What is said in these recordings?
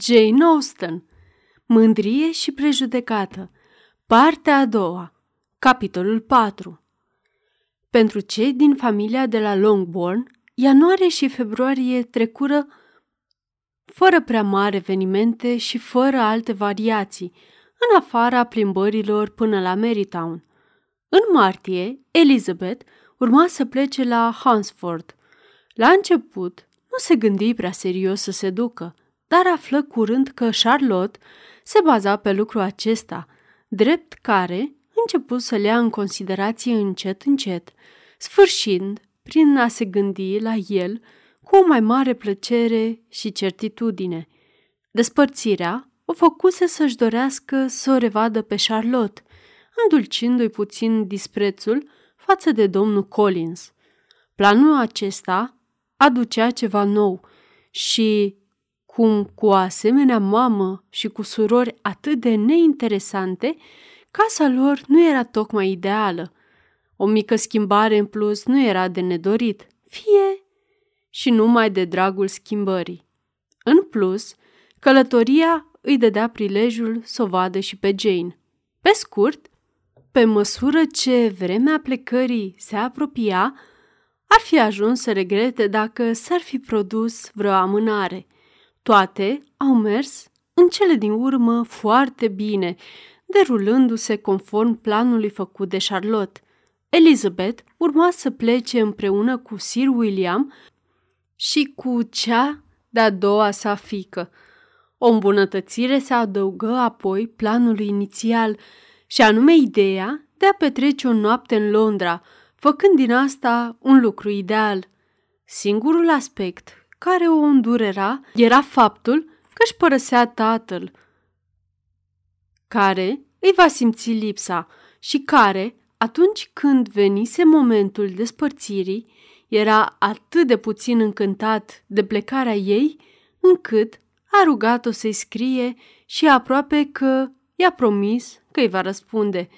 Jane Austen Mândrie și prejudecată Partea a doua Capitolul 4 Pentru cei din familia de la Longbourn, ianuarie și februarie trecură fără prea mari evenimente și fără alte variații, în afara plimbărilor până la Marytown. În martie, Elizabeth urma să plece la Hansford. La început, nu se gândi prea serios să se ducă, dar află curând că Charlotte se baza pe lucru acesta, drept care început să le ia în considerație încet, încet, sfârșind prin a se gândi la el cu o mai mare plăcere și certitudine. Despărțirea o făcuse să-și dorească să o revadă pe Charlotte, îndulcindu-i puțin disprețul față de domnul Collins. Planul acesta aducea ceva nou și, cum cu o asemenea mamă și cu surori atât de neinteresante, casa lor nu era tocmai ideală. O mică schimbare în plus nu era de nedorit, fie și numai de dragul schimbării. În plus, călătoria îi dădea prilejul să o vadă și pe Jane. Pe scurt, pe măsură ce vremea plecării se apropia, ar fi ajuns să regrete dacă s-ar fi produs vreo amânare. Toate au mers în cele din urmă foarte bine, derulându-se conform planului făcut de Charlotte. Elizabeth urma să plece împreună cu Sir William și cu cea de-a doua sa fică. O îmbunătățire se adăugă apoi planului inițial, și anume ideea de a petrece o noapte în Londra, făcând din asta un lucru ideal. Singurul aspect care o îndurera era faptul că își părăsea tatăl, care îi va simți lipsa și care, atunci când venise momentul despărțirii, era atât de puțin încântat de plecarea ei, încât a rugat-o să-i scrie și aproape că i-a promis că îi va răspunde.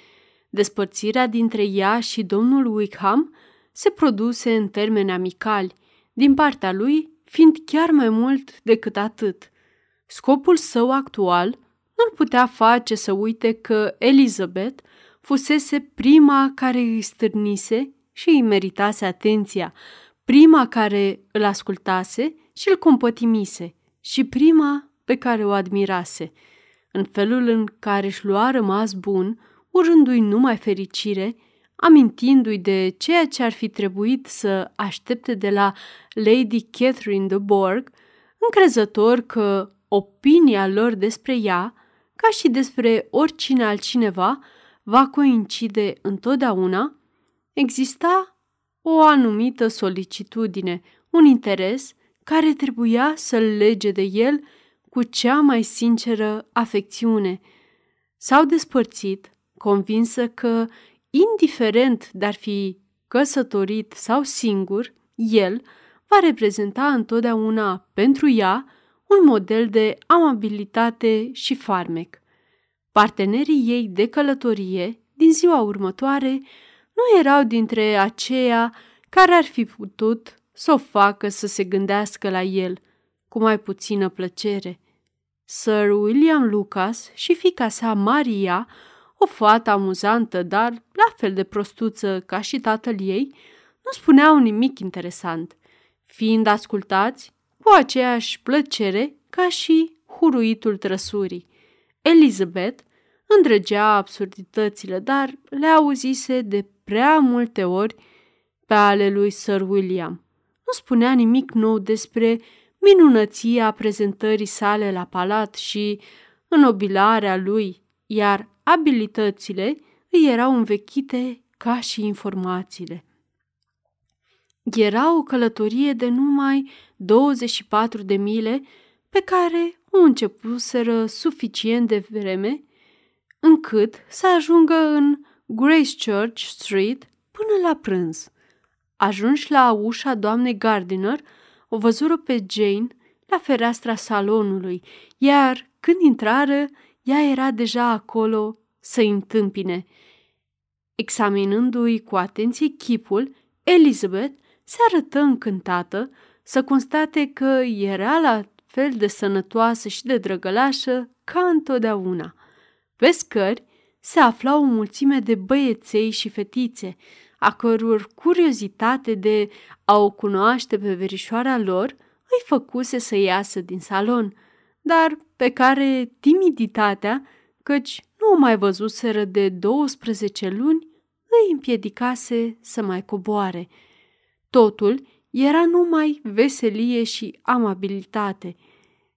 Despărțirea dintre ea și domnul Wickham se produse în termeni amicali, din partea lui fiind chiar mai mult decât atât. Scopul său actual nu-l putea face să uite că Elizabeth fusese prima care îi stârnise și îi meritase atenția, prima care îl ascultase și îl compătimise și prima pe care o admirase. În felul în care își lua rămas bun, urându-i numai fericire, amintindu-i de ceea ce ar fi trebuit să aștepte de la Lady Catherine de Bourgh, încrezător că opinia lor despre ea, ca și despre oricine altcineva, va coincide întotdeauna, exista o anumită solicitudine, un interes care trebuia să-l lege de el cu cea mai sinceră afecțiune. S-au despărțit, convinsă că, indiferent de-ar fi căsătorit sau singur, el va reprezenta întotdeauna pentru ea un model de amabilitate și farmec. Partenerii ei de călătorie din ziua următoare nu erau dintre aceia care ar fi putut să o facă să se gândească la el cu mai puțină plăcere. Sir William Lucas și fica sa Maria, o fată amuzantă, dar la fel de prostuță ca și tatăl ei, nu spuneau nimic interesant, fiind ascultați cu aceeași plăcere ca și huruitul trăsurii. Elizabeth îndrăgea absurditățile, dar le auzise de prea multe ori pe ale lui Sir William. Nu spunea nimic nou despre minunăția prezentării sale la palat și înobilarea lui, iar abilitățile îi erau învechite ca și informațiile. Era o călătorie de numai 24 de mile pe care o începuseră suficient de vreme încât să ajungă în Grace Church Street până la prânz. Ajunși la ușa doamnei Gardiner, o văzură pe Jane la fereastra salonului, iar când intrară, ea era deja acolo să-i întâmpine. Examinându-i cu atenție chipul, Elizabeth se arătă încântată să constate că era la fel de sănătoasă și de drăgălașă ca întotdeauna. Pe scări se aflau o mulțime de băieței și fetițe, a căror curiozitate de a o cunoaște pe verișoara lor îi făcuse să iasă din salon, dar pe care timiditatea, căci nu o mai văzuseră de 12 luni, îi împiedicase să mai coboare. Totul era numai veselie și amabilitate.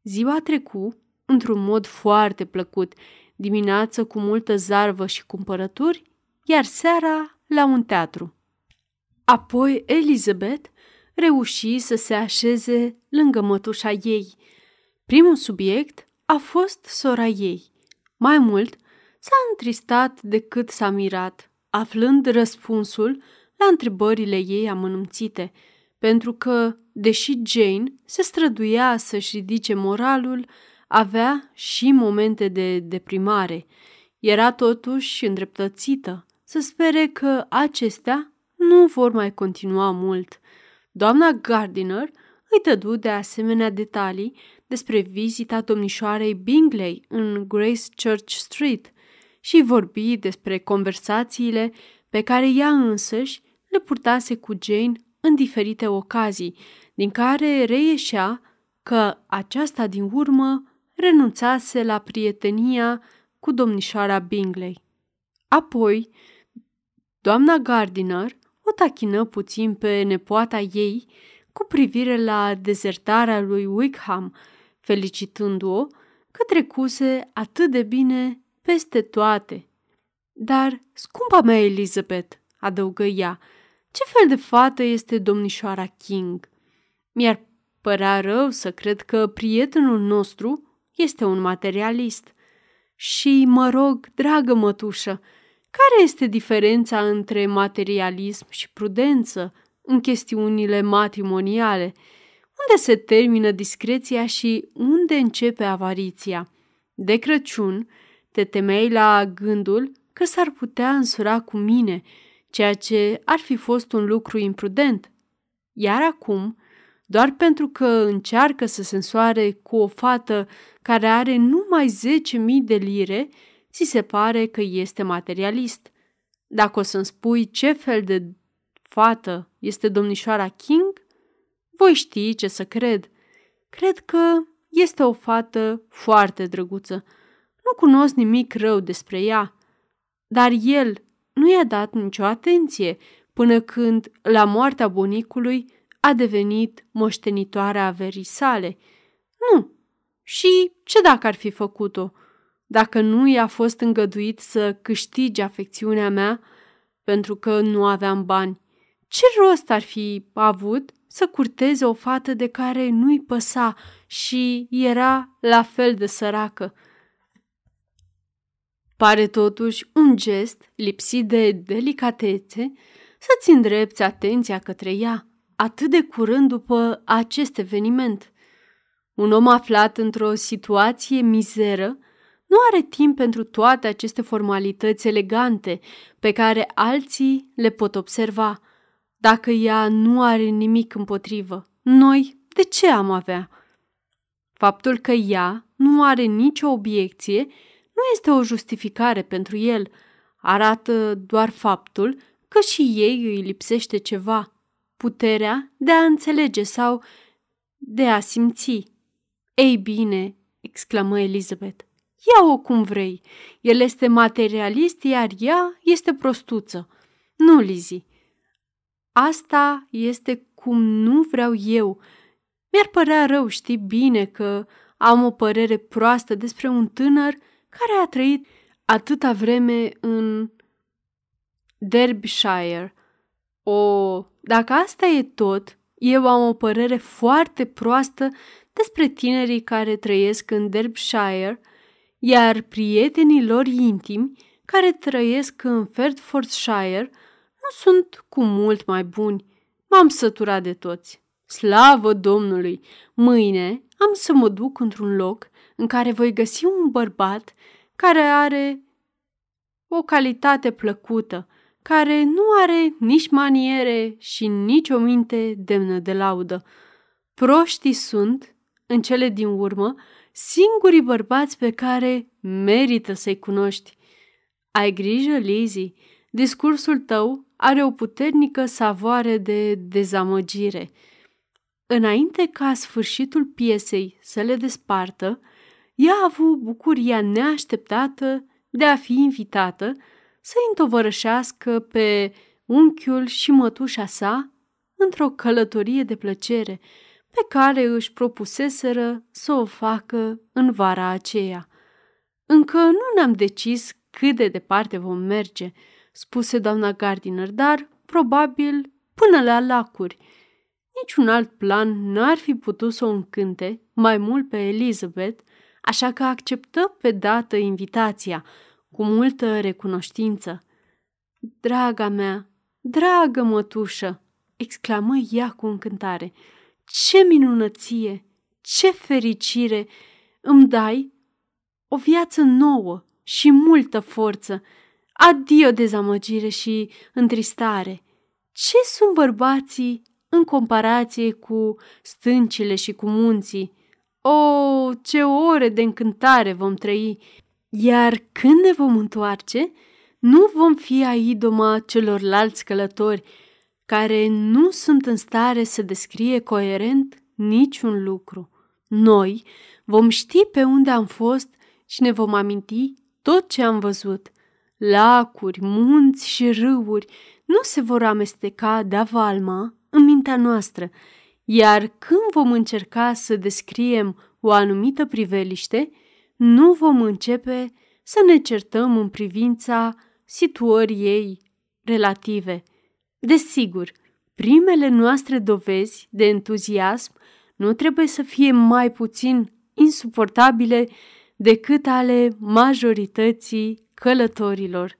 Ziua trecu într-un mod foarte plăcut, dimineață cu multă zarvă și cumpărături, iar seara la un teatru. Apoi Elizabeth reuși să se așeze lângă mătușa ei. Primul subiect a fost sora ei. Mai mult, s-a întristat decât s-a mirat, aflând răspunsul la întrebările ei amănunțite, pentru că, deși Jane se străduia să-și ridice moralul, avea și momente de deprimare. Era totuși îndreptățită să spere că acestea nu vor mai continua mult. Doamna Gardiner îi dădu de asemenea detalii despre vizita domnișoarei Bingley în Grace Church Street și vorbi despre conversațiile pe care ea însăși le purtase cu Jane în diferite ocazii, din care reieșea că aceasta din urmă renunțase la prietenia cu domnișoara Bingley. Apoi, doamna Gardiner o tachină puțin pe nepoata ei cu privire la dezertarea lui Wickham, felicitându-o că trecuse atât de bine peste toate. Dar, scumpa mea Elizabeth, adăugă ea, ce fel de fată este domnișoara King? Mi-ar părea rău să cred că prietenul nostru este un materialist. Și mă rog, dragă mătușă, care este diferența între materialism și prudență în chestiunile matrimoniale? Unde se termină discreția și unde începe avariția? De Crăciun te temei la gândul că s-ar putea însura cu mine, ceea ce ar fi fost un lucru imprudent. Iar acum, doar pentru că încearcă să se însoare cu o fată care are numai 10.000 de lire, ți se pare că este materialist. Dacă o să-mi spui ce fel de fată este domnișoara King, voi ști ce să cred. Cred că este o fată foarte drăguță. Nu cunosc nimic rău despre ea, dar el nu i-a dat nicio atenție până când, la moartea bunicului, a devenit moștenitoarea averii sale. Nu. Și ce dacă ar fi făcut-o? dacă nu i-a fost îngăduit să câștige afecțiunea mea pentru că nu aveam bani. Ce rost ar fi avut să curteze o fată de care nu-i păsa și era la fel de săracă? Pare totuși un gest lipsit de delicatețe să-ți îndrepți atenția către ea, atât de curând după acest eveniment. Un om aflat într-o situație mizeră nu are timp pentru toate aceste formalități elegante pe care alții le pot observa. Dacă ea nu are nimic împotrivă, noi de ce am avea? Faptul că ea nu are nicio obiecție nu este o justificare pentru el, arată doar faptul că și ei îi lipsește ceva, puterea de a înțelege sau de a simți. Ei bine, exclamă Elizabeth, Ia-o cum vrei. El este materialist, iar ea este prostuță. Nu, Lizi. Asta este cum nu vreau eu. Mi-ar părea rău, știi bine, că am o părere proastă despre un tânăr care a trăit atâta vreme în Derbyshire. O, dacă asta e tot, eu am o părere foarte proastă despre tinerii care trăiesc în Derbyshire – iar prietenii lor intimi, care trăiesc în Ferdfordshire, nu sunt cu mult mai buni. M-am săturat de toți. Slavă Domnului! Mâine am să mă duc într-un loc în care voi găsi un bărbat care are o calitate plăcută, care nu are nici maniere și nici o minte demnă de laudă. Proștii sunt în cele din urmă, singurii bărbați pe care merită să-i cunoști. Ai grijă, Lizzie, discursul tău are o puternică savoare de dezamăgire. Înainte ca sfârșitul piesei să le despartă, ea a avut bucuria neașteptată de a fi invitată să întovărășească pe unchiul și mătușa sa într-o călătorie de plăcere pe care își propuseseră să o facă în vara aceea. Încă nu ne-am decis cât de departe vom merge, spuse doamna Gardiner, dar probabil până la lacuri. Niciun alt plan n-ar fi putut să o încânte mai mult pe Elizabeth, așa că acceptă pe dată invitația, cu multă recunoștință. Draga mea, dragă mătușă, exclamă ea cu încântare, ce minunăție, ce fericire! Îmi dai o viață nouă și multă forță. Adio dezamăgire și întristare. Ce sunt bărbații în comparație cu stâncile și cu munții? O, oh, ce ore de încântare vom trăi! Iar când ne vom întoarce, nu vom fi a idoma celorlalți călători, care nu sunt în stare să descrie coerent niciun lucru. Noi vom ști pe unde am fost și ne vom aminti tot ce am văzut. Lacuri, munți și râuri nu se vor amesteca de valma în mintea noastră, iar când vom încerca să descriem o anumită priveliște, nu vom începe să ne certăm în privința situării ei relative. Desigur, primele noastre dovezi de entuziasm nu trebuie să fie mai puțin insuportabile decât ale majorității călătorilor.